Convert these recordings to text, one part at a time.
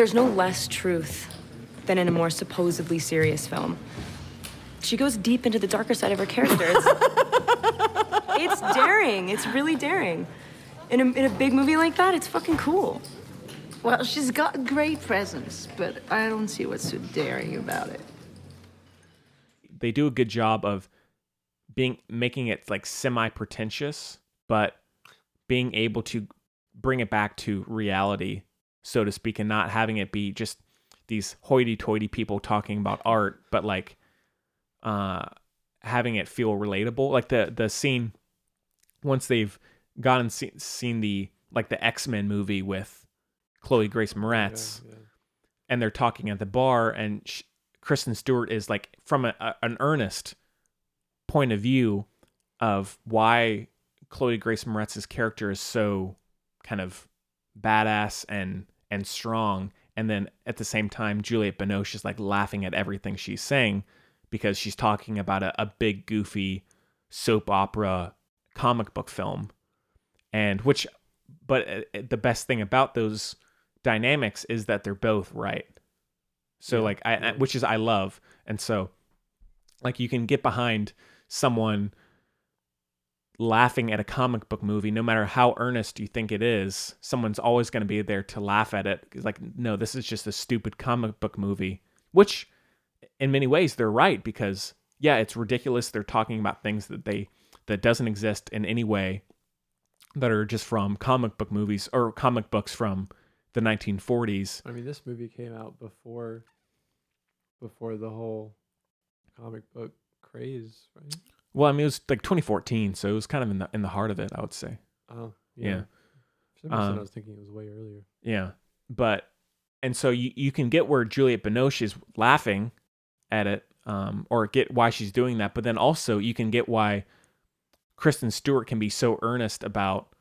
There's no less truth than in a more supposedly serious film. She goes deep into the darker side of her character. It's, it's daring. It's really daring. In a, in a big movie like that, it's fucking cool. Well, she's got great presence, but I don't see what's so daring about it. They do a good job of being making it like semi pretentious, but being able to bring it back to reality, so to speak, and not having it be just these hoity toity people talking about art, but like uh having it feel relatable. Like the the scene once they've gone and see, seen the like the X-Men movie with Chloe Grace Moretz Yeah, yeah. and they're talking at the bar and sh- Kristen Stewart is like from a, a, an earnest point of view of why Chloe Grace Moretz's character is so kind of badass and and strong and then at the same time Juliette Binoche is like laughing at everything she's saying because she's talking about a, a big goofy soap opera comic book film. And which but uh, the best thing about those dynamics is that they're both right. So Yeah, like I which is i love. And so like you can get behind someone laughing at a comic book movie no matter how earnest you think it is someone's always going to be there to laugh at it It's like no this is just a stupid comic book movie which in many ways they're right because yeah it's ridiculous they're talking about things that they that doesn't exist in any way that are just from comic book movies or comic books from the 1940s I mean, this movie came out before, before the whole comic book craze, right? Well i mean it was like 2014 so it was kind of in the in the heart of it i would say Oh, Yeah. For some reason, Um, I was thinking it was way earlier. Yeah. But and so you you can get where Juliette Binoche is laughing at it, um, or get why she's doing that, but then also you can get why Kristen Stewart can be so earnest about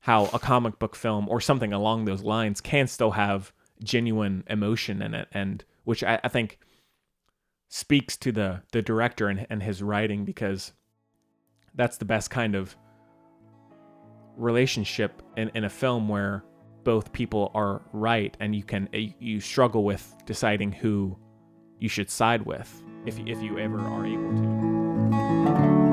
how a comic book film or something along those lines can still have genuine emotion in it and which I, I think speaks to the the director and, and his writing because that's the best kind of relationship in, in a film where both people are right and you can you- struggle with deciding who you should side with if if you ever are able to